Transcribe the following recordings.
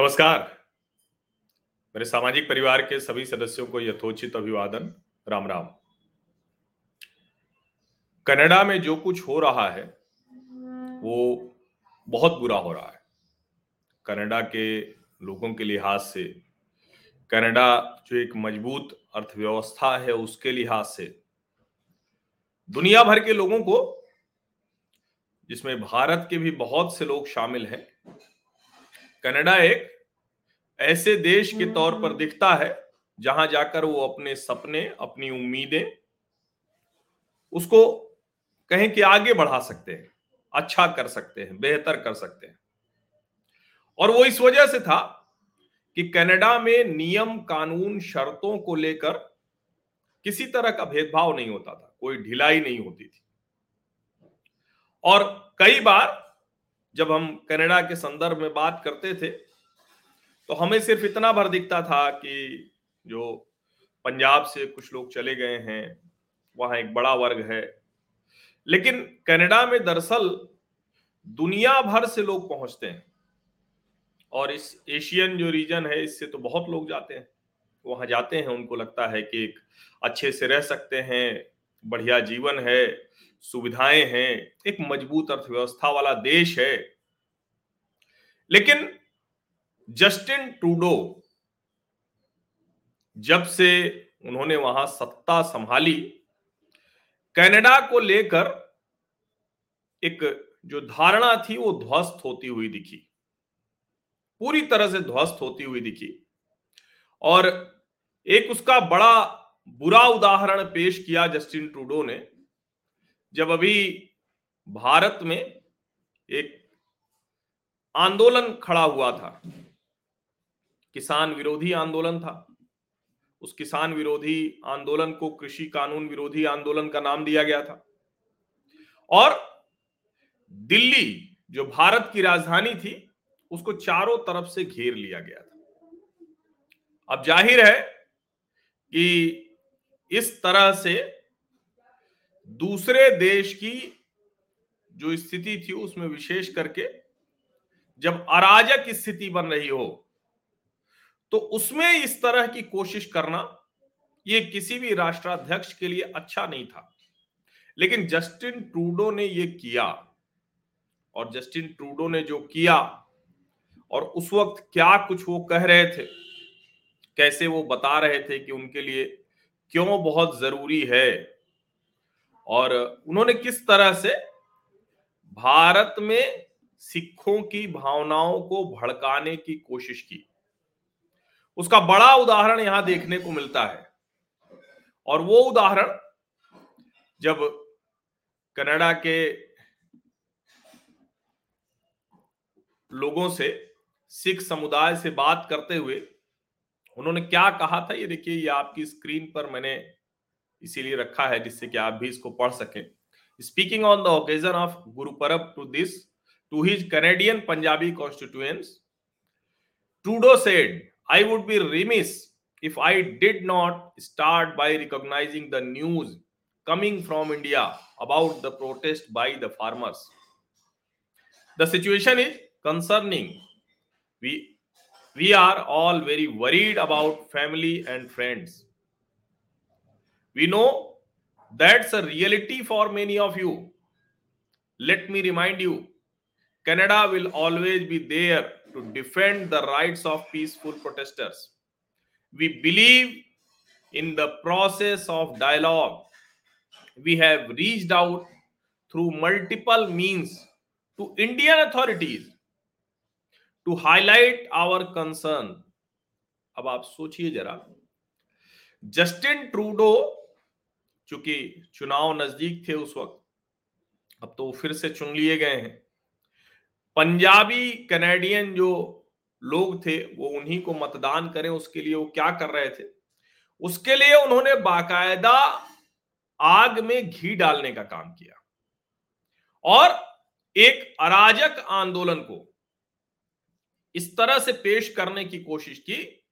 नमस्कार। मेरे सामाजिक परिवार के सभी सदस्यों को यथोचित अभिवादन। राम राम। कनाडा में जो कुछ हो रहा है, वो बहुत बुरा हो रहा है। कनाडा के लोगों के लिहाज से, कनाडा जो एक मज़बूत अर्थव्यवस्था है, उसके लिहाज से दुनिया भर के लोगों को, जिसमें भारत के भी बहुत से लोग शामिल हैं कनाडा एक ऐसे देश के तौर पर दिखता है जहाँ जाकर वो अपने सपने अपनी उम्मीदें उसको कहें कि आगे बढ़ा सकते हैं अच्छा कर सकते हैं बेहतर कर सकते हैं। और वो इस वजह से था कि कनाडा में नियम कानून शर्तों को लेकर किसी तरह का भेदभाव नहीं होता था कोई ढिलाई नहीं होती थी। और कई बार जब हम कनाडा के संदर्भ में बात करते थे तो हमें सिर्फ़ इतना भर दिखता था कि जो पंजाब से कुछ लोग चले गए हैं, वहाँ एक बड़ा वर्ग है। लेकिन कनाडा में दरअसल दुनिया भर से लोग पहुँचते हैं। और इस एशियन जो रीजन है, इससे तो बहुत लोग जाते हैं। वहाँ जाते हैं, उनको लगता है कि एक अच्छे से रह सकते हैं, बढ़िया जीवन है सुविधाएँ हैं, एक मज़बूत अर्थव्यवस्था वाला देश है। लेकिन जस्टिन ट्रूडो जब से उन्होंने वहाँ सत्ता संभाली, कनाडा को लेकर एक जो धारणा थी वो ध्वस्त होती हुई दिखी। पूरी तरह से ध्वस्त होती हुई दिखी। और एक उसका बड़ा बुरा उदाहरण पेश किया जस्टिन ट्रूडो ने जब अभी भारत में एक आंदोलन खड़ा हुआ था, किसान विरोधी आंदोलन था, उस किसान विरोधी आंदोलन को कृषि कानून विरोधी आंदोलन का नाम दिया गया था। और दिल्ली, जो भारत की राजधानी थी, उसको चारों तरफ़ से घेर लिया गया था। अब ज़ाहिर है कि इस तरह से दूसरे देश की जो स्थिति थी, उसमें विशेष करके जब अराजक स्थिति बन रही हो तो उसमें इस तरह की कोशिश करना ये किसी भी राष्ट्राध्यक्ष के लिए अच्छा नहीं था। लेकिन जस्टिन ट्रूडो ने ये किया, और जस्टिन ट्रूडो ने जो किया, और उस वक्त क्या कुछ वो कह रहे थे, कैसे वो बता रहे थे कि उनके लिए क्यों बहुत ज़रूरी है और उन्होंने किस तरह से भारत में सिखों की भावनाओं को भड़काने की कोशिश की? उसका बड़ा उदाहरण यहाँ देखने को मिलता है। और वो उदाहरण जब कनाडा के लोगों से, सिख समुदाय से बात करते हुए उन्होंने क्या कहा था? ये देखिए, ये आपकी स्क्रीन पर मैंने इसीलिए रखा है जिससे कि आप भी इसको पढ़ सकें। Speaking on the occasion of Gurpurab to this to his Canadian Punjabi constituents Trudeau said I would be remiss if I did not start by recognising the news coming from India about the protest by the farmers the situation is concerning we we are all very worried about family and friends We know that's a reality for many of you. Let me remind you Canada will always be there to defend the rights of peaceful protesters. We believe in the process of dialogue. We have reached out through multiple means to Indian authorities to highlight our concern. अब आप सोचिए जरा Justin Trudeau चूँकि चुनाव नज़दीक थे उस वक्त। अब तो फिर से चुन लिए गए हैं। पंजाबी कैनेडियन जो लोग थे, वो उन्हीं को मतदान करें, उसके लिए वो क्या कर रहे थे? उसके लिए उन्होंने बाकायदा आग में घी डालने का काम किया। और एक अराजक आंदोलन को इस तरह से पेश करने की कोशिश की,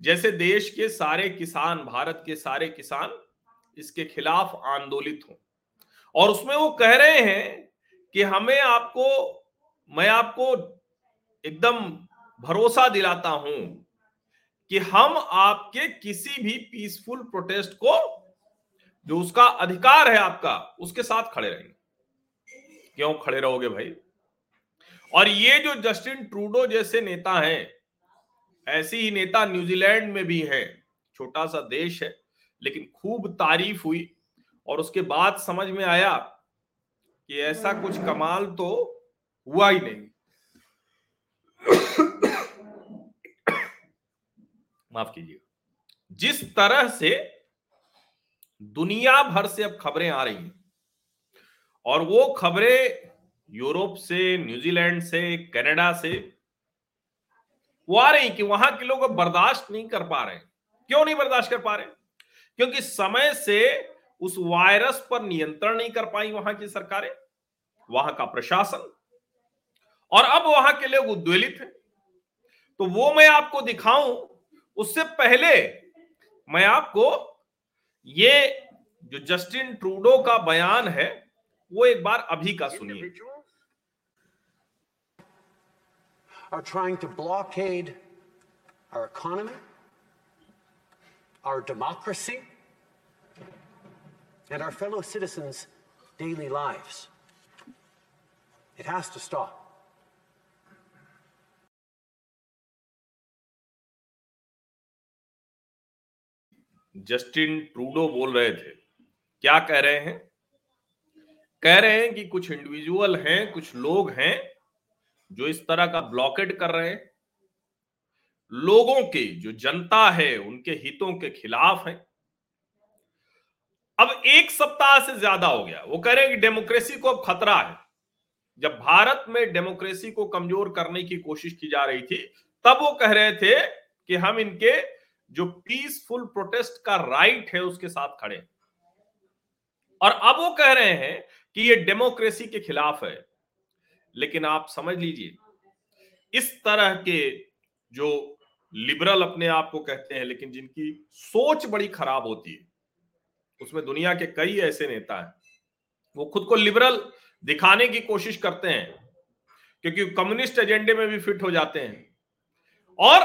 जैसे देश के सारे किसान, भारत के सारे किसान इसके खिलाफ आंदोलित हो। और उसमें वो कह रहे हैं कि हमें आपको, मैं आपको एकदम भरोसा दिलाता हूँ कि हम आपके किसी भी पीसफुल प्रोटेस्ट को, जो उसका अधिकार है आपका, उसके साथ खड़े रहेंगे। क्यों खड़े रहोगे भाई? और ये जो जस्टिन ट्रूडो जैसे नेता हैं, ऐसे ही नेता न्यूजीलैंड में भी हैं, छोटा सा देश है। लेकिन खूब तारीफ़ हुई और उसके बाद समझ में आया कि ऐसा कुछ कमाल तो हुआ ही नहीं। माफ़ कीजिए। जिस तरह से दुनिया भर से अब खबरें आ रही हैं और वो खबरें यूरोप से, न्यूजीलैंड से, कनाडा से, वो आ रही कि वहाँ के लोग अब बर्दाश्त नहीं कर पा रहे क्यों नहीं बर्दाश्त कर पा रहे क्योंकि समय से उस वायरस पर नियंत्रण नहीं कर पाई वहाँ की सरकारें वहाँ का प्रशासन और अब वहाँ के लोग उद्वेलित हैं। तो वो मैं आपको दिखाऊँ उससे पहले मैं आपको ये जो जस्टिन ट्रूडो का बयान है वो एक बार अभी का सुनिए। Are trying to blockade our economy, our democracy, and our fellow citizens' daily lives. It has to stop. Justin Trudeau बोल रहे थे क्या कह रहे हैं कह रहे हैं कि कुछ इंडिविजुअल हैं कुछ लोग हैं जो इस तरह का ब्लॉकेट कर रहे हैं लोगों के, जो जनता है, उनके हितों के खिलाफ है। अब एक सप्ताह से ज़्यादा हो गया। वो कह रहे हैं कि डेमोक्रेसी को अब खतरा है। जब भारत में डेमोक्रेसी को कमज़ोर करने की कोशिश की जा रही थी, तब वो कह रहे थे कि हम इनके जो पीसफुल प्रोटेस्ट का राइट है, उसके साथ खड़े और अब वो कह रहे हैं कि ये डेमोक्रेसी के खिलाफ है। लेकिन आप समझ लीजिए, इस तरह के जो लिबरल अपने आप को कहते हैं, लेकिन जिनकी सोच बड़ी खराब होती है, उसमें दुनिया के कई ऐसे नेता हैं, वो खुद को लिबरल दिखाने की कोशिश करते हैं, क्योंकि कम्युनिस्ट एजेंडे में भी फिट हो जाते हैं। और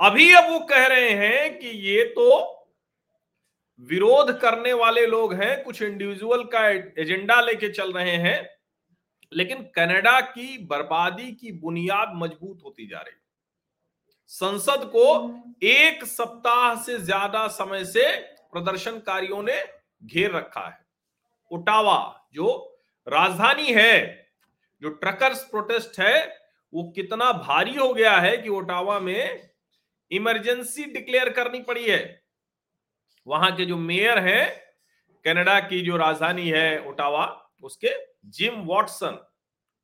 अभी अब वो कह रहे हैं कि ये तो विरोध करने वाले लोग हैं, कुछ इंडिविजुअल का एजेंडा लेके चल रहे हैं, लेकिन कनाडा की बर्बादी की बुनियाद मज़बूत होती जा रही संसद को एक सप्ताह से ज़्यादा समय से प्रदर्शनकारियों ने घेर रखा है। ओटावा, जो राजधानी है, जो ट्रकर्स प्रोटेस्ट है, वो कितना भारी हो गया है कि ओटावा में इमरजेंसी डिक्लेयर करनी पड़ी है। वहाँ के जो मेयर हैं, कनाडा की जो राजधानी है ओटावा, उसके जिम वॉटसन,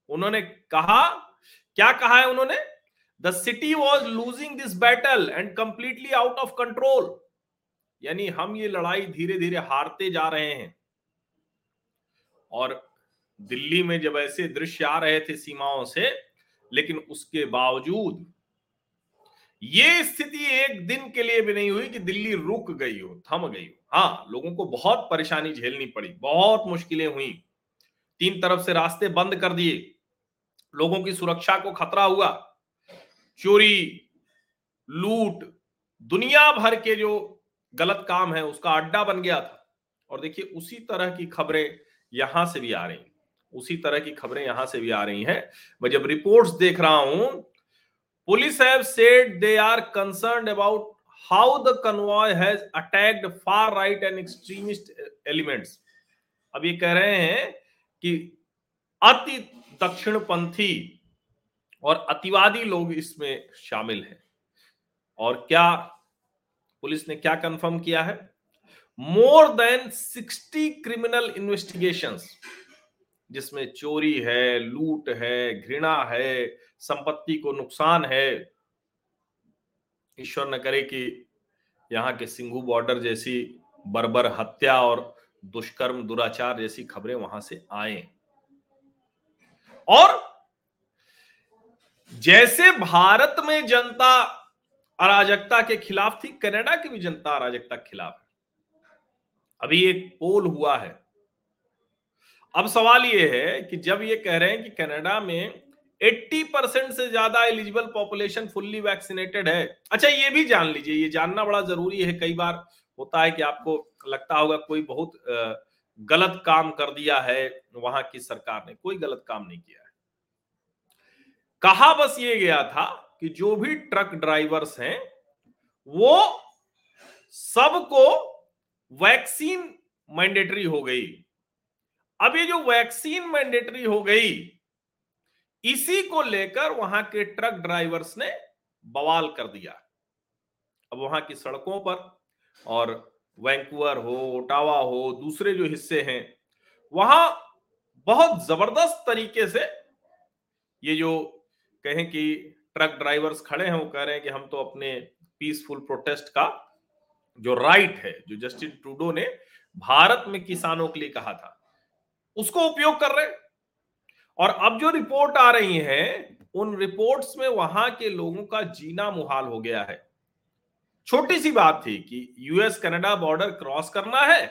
उन्होंने कहा, क्या कहा है उन्होंने? The city was losing this battle and completely out of control यानी हम ये लड़ाई धीरे धीरे हारते जा रहे हैं। और दिल्ली में जब ऐसे दृश्य आ रहे थे सीमाओं से, लेकिन उसके बावजूद ये स्थिति एक दिन के लिए भी नहीं हुई कि दिल्ली रुक गई हो, थम गई हो। हाँ लोगों को बहुत परेशानी झेलनी पड़ी, बहुत मुश्किलें हुई। तीन तरफ़ से रास्ते बंद कर दिए। लोगों की सुरक्षा को खतरा हुआ। चोरी, लूट, दुनिया भर के जो गलत काम है, उसका अड्डा बन गया था। और देखिए, उसी तरह की खबरें यहाँ से भी आ रही उसी तरह की खबरें यहाँ से भी आ रही हैं। मैं जब रिपोर्ट्स देख रहा हूँ, police have said they are concern about how the convoy has attacked far right and extremist elements अब ये कह रहे हैं कि अति दक्षिणपंथी और अतिवादी लोग इसमें शामिल हैं। और क्या पुलिस ने क्या कंफर्म किया है? मोर देन 60 क्रिमिनल इन्वेस्टिगेशंस जिसमें चोरी है, लूट है, घृणा है, संपत्ति को नुकसान है। ईश्वर न करे कि यहाँ के सिंघू बॉर्डर जैसी बर्बर हत्या और दुष्कर्म दुराचार जैसी खबरें वहाँ से आए। और जैसे भारत में जनता अराजकता के खिलाफ थी, कनाडा की भी जनता अराजकता के खिलाफ अभी एक पोल हुआ है। अब सवाल यह है कि जब ये कह रहे हैं कि कनाडा में 80 परसेंट से ज़्यादा एलिजिबल पॉपुलेशन फुल्ली वैक्सीनेटेड है अच्छा ये भी जान लीजिए, ये जानना बड़ा ज़रूरी है। कई बार होता है कि आपको लगता होगा कोई बहुत गलत काम कर दिया है, वहाँ की सरकार ने कोई गलत काम नहीं किया है। कहा बस ये गया था कि जो भी ट्रक ड्राइवर्स हैं, वो सबको वैक्सीन मैंडेटरी हो गई। अब ये जो वैक्सीन मैंडेटरी हो गई, इसी को लेकर वहाँ के ट्रक ड्राइवर्स ने बवाल कर दिया। अब वहाँ की सड़कों पर, और वैंकूवर हो, ओटावा हो, दूसरे जो हिस्से हैं, वहाँ बहुत ज़बरदस्त तरीके से ये जो कहें कि ट्रक ड्राइवर्स खड़े हैं, वो कह रहे हैं कि हम तो अपने पीसफुल प्रोटेस्ट का जो राइट है, जो जस्टिन ट्रूडो ने भारत में किसानों के लिए कहा था, उसको उपयोग कर रहे और अब जो रिपोर्ट आ रही है, उन रिपोर्ट्स में वहाँ के लोगों का जीना मुहाल हो गया है। छोटी सी बात थी कि यूएस कनाडा बॉर्डर क्रॉस करना है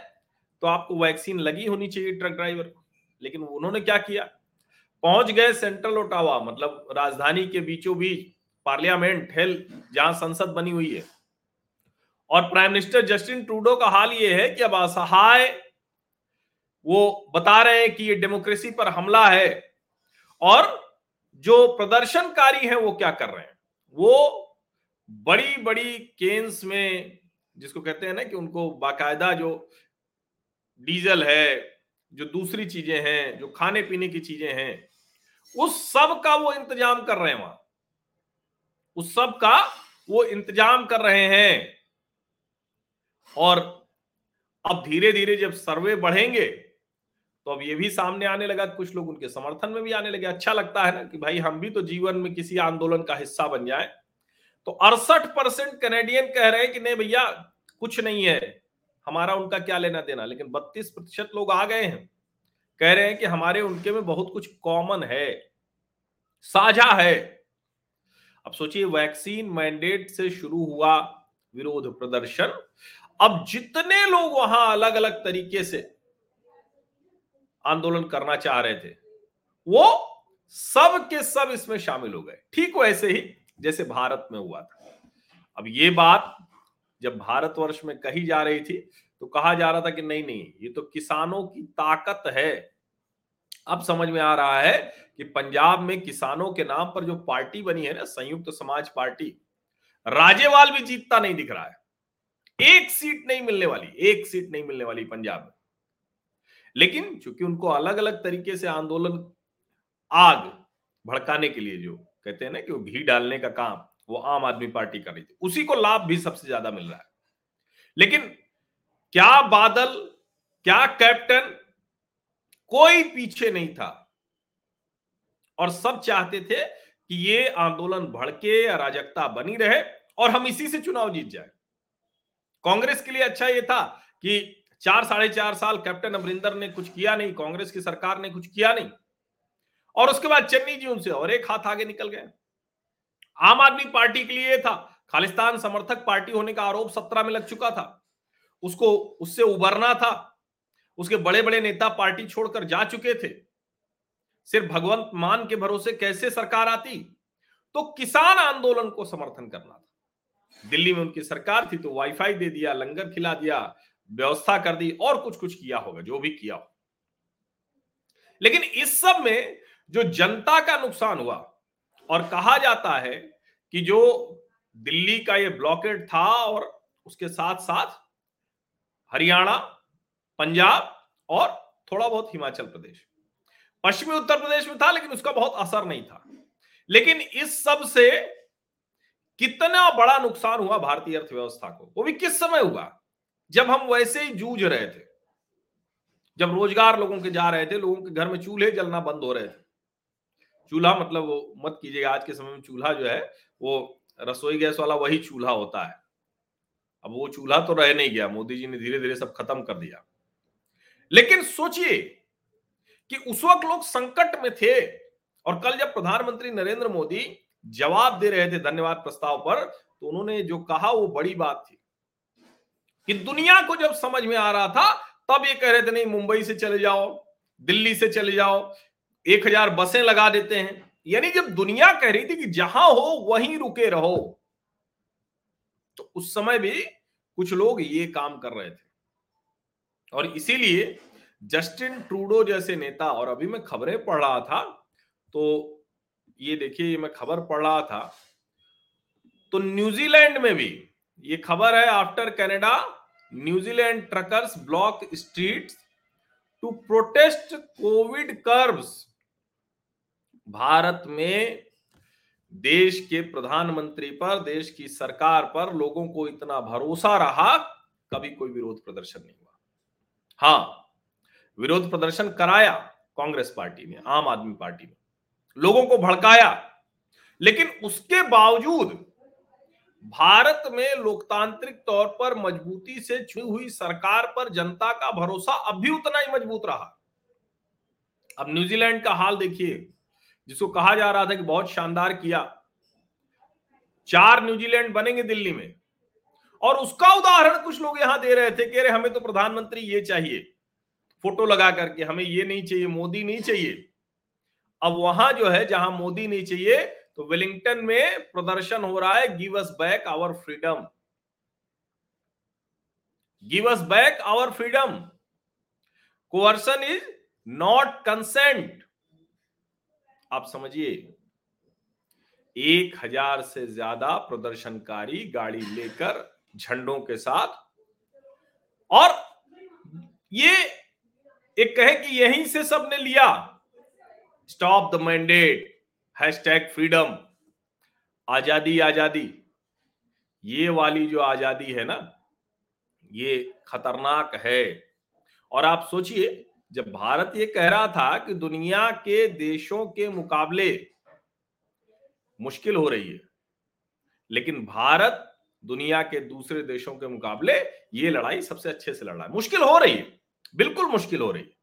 तो आपको वैक्सीन लगी होनी चाहिए ट्रक ड्राइवर लेकिन उन्होंने क्या किया? पहुँच गए सेंट्रल ओटावा मतलब राजधानी के बीचों बीच, पार्लियामेंट, हेल, जहाँ संसद बनी हुई है। और प्राइम मिनिस्टर जस्टिन ट्रूडो का हाल यह है कि अब असहाय, वो बता रहे हैं कि ये डेमोक्रेसी पर हमला है, और जो प्रदर्शनकारी हैं वो क्या कर रहे हैं? वो बड़ी बड़ी केन्स में, जिसको कहते हैं ना कि उनको बाकायदा जो डीजल है, जो दूसरी चीज़ें हैं, जो खाने पीने की चीज़ें हैं उस सब का वो इंतज़ाम कर रहे हैं वहाँ। उस सब का वो इंतज़ाम कर रहे हैं। और अब धीरे धीरे जब सर्वे बढ़ेंगे तो अब ये भी सामने आने लगा, कुछ लोग उनके समर्थन में भी आने लगे। अच्छा लगता है ना कि भाई, हम भी तो जीवन में किसी आंदोलन का हिस्सा बन जाए। तो अड़सठ परसेंट कैनेडियन कह रहे हैं कि नहीं भैया, कुछ नहीं है। हमारा उनका क्या लेना देना लेकिन बत्तीस प्रतिशत लोग आ गए हैं। कह रहे हैं कि हमारे उनके में बहुत कुछ कॉमन है, साझा है। अब सोचिए वैक्सीन मैंडेट से शुरू हुआ विरोध प्रदर्शन। अब जितने लोग वहाँ अलग अलग तरीके से आंदोलन करना चाह रहे थे, वो सब के सब इसमें शामिल हो गए। ठीक वैसे ही जैसे भारत में हुआ था। अब ये बात जब भारतवर्ष में कही जा रही थी तो कहा जा रहा था कि नहीं नहीं, ये तो किसानों की ताकत है। अब समझ में आ रहा है कि पंजाब में किसानों के नाम पर जो पार्टी बनी है ना, संयुक्त समाज पार्टी राजेवाल भी जीतता नहीं दिख रहा है। एक सीट नहीं मिलने वाली, एक सीट नहीं मिलने वाली पंजाब में। लेकिन चूँकि उनको अलग अलग तरीके से आंदोलन आग भड़काने के लिए जो कहते हैं ना कि वो घी डालने का काम वो आम आदमी पार्टी कर रही थी, उसी को लाभ भी सबसे ज़्यादा मिल रहा है। लेकिन क्या बादल, क्या कैप्टन कोई पीछे नहीं था। और सब चाहते थे कि ये आंदोलन भड़के अराजकता बनी रहे और हम इसी से चुनाव जीत जाए। कांग्रेस के लिए अच्छा ये था कि चार, साढ़े चार साल कैप्टन अमरिंदर ने कुछ किया नहीं, कांग्रेस की सरकार ने कुछ किया नहीं। और उसके बाद चन्नी जी उनसे और एक हाथ आगे निकल गए। आम आदमी पार्टी के लिए था। खालिस्तान समर्थक पार्टी होने का आरोप सत्रह में लग चुका था। उसको, उससे उबरना था। उसके बड़े बड़े नेता पार्टी छोड़कर जा चुके थे। सिर्फ़ भगवंत मान के भरोसे कैसे सरकार आती? तो किसान आंदोलन को समर्थन करना था। दिल्ली में उनकी सरकार थी तो वाईफाई दे दिया, लंगर खिला दिया, व्यवस्था कर दी और कुछ कुछ किया होगा, जो भी किया हो। लेकिन इस सब में जो जनता का नुकसान हुआ और कहा जाता है कि जो दिल्ली का ये ब्लॉकेट था और उसके साथ साथ हरियाणा, पंजाब और थोड़ा बहुत हिमाचल प्रदेश। पश्चिमी उत्तर प्रदेश में था, लेकिन उसका बहुत असर नहीं था। लेकिन इस सबसे कितना बड़ा नुकसान हुआ भारतीय अर्थव्यवस्था को, वो भी किस समय हुआ? जब हम वैसे ही जूझ रहे थे। जब रोज़गार लोगों के जा रहे थे, लोगों के घर में चूल्हे जलना बंद हो रहे थे। चूल्हा मतलब वो मत कीजिएगा, आज के समय में चूल्हा जो है, वो रसोई गैस वाला वही चूल्हा होता है। अब वो चूल्हा तो रह नहीं गया, मोदी जी ने धीरे धीरे सब खत्म कर दिया। लेकिन सोचिए कि उस वक्त लोग संकट में थे और कल जब प्रधानमंत्री नरेंद्र मोदी जवाब दे रहे थे धन्यवाद प्रस्ताव पर तो उन्होंने जो कहा वो बड़ी बात थी कि दुनिया को जब समझ में आ रहा था, तब ये कह रहे थे, नहीं, मुंबई से चले जाओ, दिल्ली से चले जाओ, एक हज़ार बसें लगा देते हैं। यानी जब दुनिया कह रही थी कि जहाँ हो, वहीं रुके रहो। तो उस समय भी कुछ लोग ये काम कर रहे थे। और इसीलिए जस्टिन ट्रूडो जैसे नेता, और अभी मैं खबरें पढ़ रहा था तो ये देखिए मैं खबर पढ़ रहा था। तो न्यूजीलैंड में भी ये खबर है after Canada New Zealand truckers block streets to protest covid curbs Bharat में देश के प्रधानमंत्री पर, देश की सरकार पर लोगों को इतना भरोसा रहा, कभी कोई विरोध प्रदर्शन नहीं हुआ। हाँ विरोध प्रदर्शन कराया कांग्रेस पार्टी ने, आम आदमी पार्टी ने। लोगों को भड़काया। लेकिन उसके बावजूद भारत में लोकतांत्रिक तौर पर मजबूती से छुई हुई सरकार पर जनता का भरोसा अब भी उतना ही मज़बूत रहा। अब न्यूजीलैंड का हाल देखिए। जिसको कहा जा रहा था कि बहुत शानदार किया। चार न्यूजीलैंड बनेंगे दिल्ली में। और उसका उदाहरण कुछ लोग यहाँ दे रहे थे कह रहे हमें तो प्रधानमंत्री ये चाहिए। फ़ोटो लगा करके, हमें ये नहीं चाहिए, मोदी नहीं चाहिए। अब वहाँ जो है, जहाँ मोदी नहीं चाहिए तो वेलिंगटन में प्रदर्शन हो रहा है give us back our freedom give us back our freedom coercion is not consent आप समझिए, एक हज़ार से ज़्यादा प्रदर्शनकारी गाड़ी लेकर झंडों के साथ और ये एक कहे कि यहीं से सबने लिया। Stop the mandate hashtag freedom आज़ादी आज़ादी। ये वाली जो आज़ादी है ना, ये खतरनाक है। और आप सोचिए जब भारत ये कह रहा था कि दुनिया के देशों के मुकाबले मुश्किल हो रही है, लेकिन भारत दुनिया के दूसरे देशों के मुकाबले ये लड़ाई सबसे अच्छे से लड़ है। मुश्किल हो रही है, बिल्कुल मुश्किल हो रही है।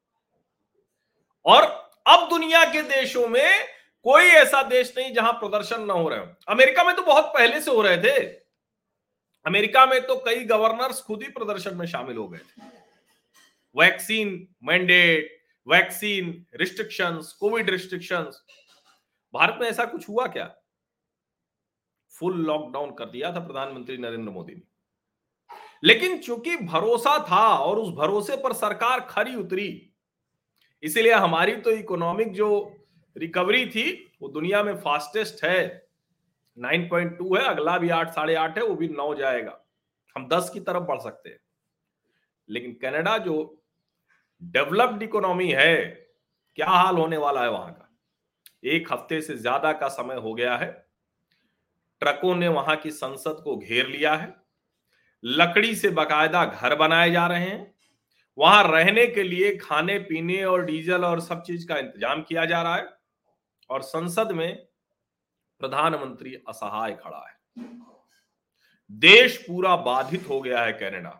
और अब दुनिया के देशों में कोई ऐसा देश नहीं जहाँ प्रदर्शन ना हो रहे हो। अमेरिका में तो बहुत पहले से हो रहे थे। अमेरिका में तो कई गवर्नर्स खुद ही प्रदर्शन में शामिल हो गए थे। Vaccine mandate vaccine restrictions covid restrictions Bharat में ऐसा कुछ हुआ क्या? फुल लॉकडाउन कर दिया था प्रधानमंत्री नरेंद्र मोदी ने। लेकिन चूँकि भरोसा था और उस भरोसे पर सरकार खरी उतरी, इसीलिए हमारी तो इकोनॉमिक जो रिकवरी थी, वो दुनिया में फास्टेस्ट है। 9.2 है, अगला भी आठ, साढ़े आठ है, वो भी नौ जाएगा। हम दस की तरफ़ बढ़ सकते हैं। लेकिन कनाडा जो डेवलप्ड इकोनॉमी है, क्या हाल होने वाला है वहाँ का? एक हफ़्ते से ज़्यादा का समय हो गया है। ट्रकों ने वहाँ की संसद को घेर लिया है। लकड़ी से बकायदा घर बनाए जा रहे हैं। वहाँ रहने के लिए खाने, पीने और डीजल और सब चीज़ का इंतज़ाम किया जा रहा है और संसद में प्रधानमंत्री असहाय खड़ा है। देश पूरा बाधित हो गया है कनाडा।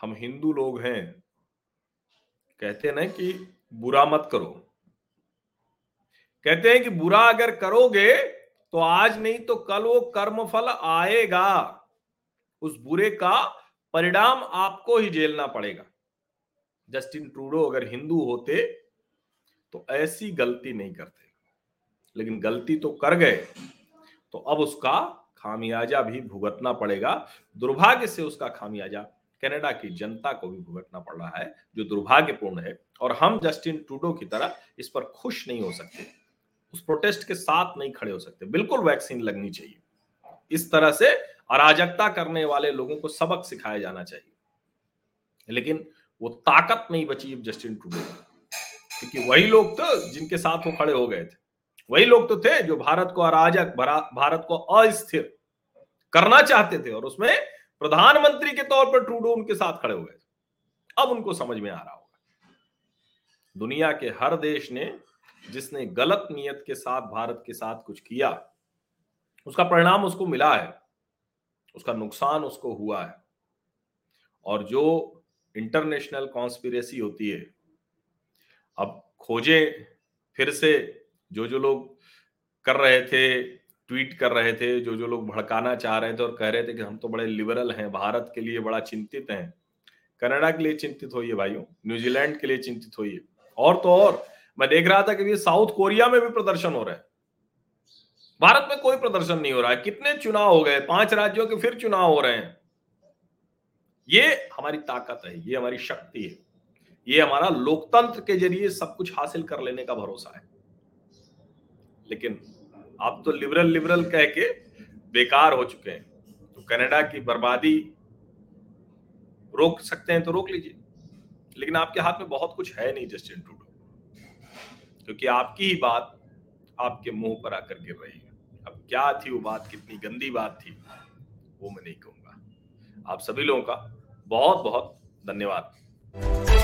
हम हिंदू लोग हैं कहते हैं ना कि बुरा मत करो। कहते हैं कि बुरा अगर करोगे तो आज नहीं तो कल वो कर्मफल आएगा। उस बुरे का परिणाम आपको ही झेलना पड़ेगा। जस्टिन ट्रूडो अगर हिंदू होते तो ऐसी गलती नहीं करते। लेकिन गलती तो कर गए तो अब उसका खामियाजा भी भुगतना पड़ेगा। दुर्भाग्य से उसका खामियाजा कनाडा की जनता को भी भुगतना पड़ रहा है, जो दुर्भाग्यपूर्ण है, और हम जस्टिन ट्रूडो की तरह इस पर खुश नहीं हो सकते। उस प्रोटेस्ट के साथ नहीं खड़े हो सकते। बिल्कुल वैक्सीन लगनी चाहिए। इस तरह से अराजकता करने वाले लोगों को सबक सिखाया जाना चाहिए। लेकिन वो ताकत नहीं बची जस्टिन ट्रूडो क्योंकि वही लोग तो जिनके साथ वो खड़े हो गए थे। वही लोग तो थे जो भारत को अराजक, भारत को अस्थिर करना चाहते थे और उसमें प्रधानमंत्री के तौर पर ट्रूडो उनके साथ खड़े हो गए। अब उनको समझ में आ रहा होगा। दुनिया के हर देश ने जिसने गलत नियत के साथ भारत के साथ कुछ किया, उसका परिणाम उसको मिला है, उसका नुकसान उसको हुआ है। और जो इंटरनेशनल कॉन्स्पिरेसी होती है, अब खोजे, फिर से जो जो लोग कर रहे थे ट्वीट कर रहे थे जो जो लोग भड़काना चाह रहे थे और कह रहे थे कि हम तो बड़े लिबरल हैं, भारत के लिए बड़ा चिंतित हैं। कनाडा के लिए चिंतित होइए भाइयों, न्यूजीलैंड के लिए चिंतित होइए। और तो और, मैं देख रहा था कि ये साउथ कोरिया में भी प्रदर्शन हो रहा है। भारत में कोई प्रदर्शन नहीं हो रहा है। कितने चुनाव हो गए? पाँच राज्यों के फिर चुनाव हो रहे हैं। ये हमारी ताकत है, ये हमारी शक्ति है। ये हमारा लोकतंत्र के ज़रिए सब कुछ हासिल कर लेने का भरोसा है। लेकिन आप तो लिबरल लिबरल कह के बेकार हो चुके हैं। तो कनाडा की बर्बादी रोक सकते हैं तो रोक लीजिए। लेकिन आपके हाथ में बहुत कुछ है नहीं, जस्टिन ट्रूडो। क्योंकि आपकी ही बात आपके मुँह पर आकर गिर रही है। अब क्या थी वो बात? कितनी गंदी बात थी? वो मैं नहीं कहूँगा। आप सभी लोगों का बहुत बहुत धन्यवाद।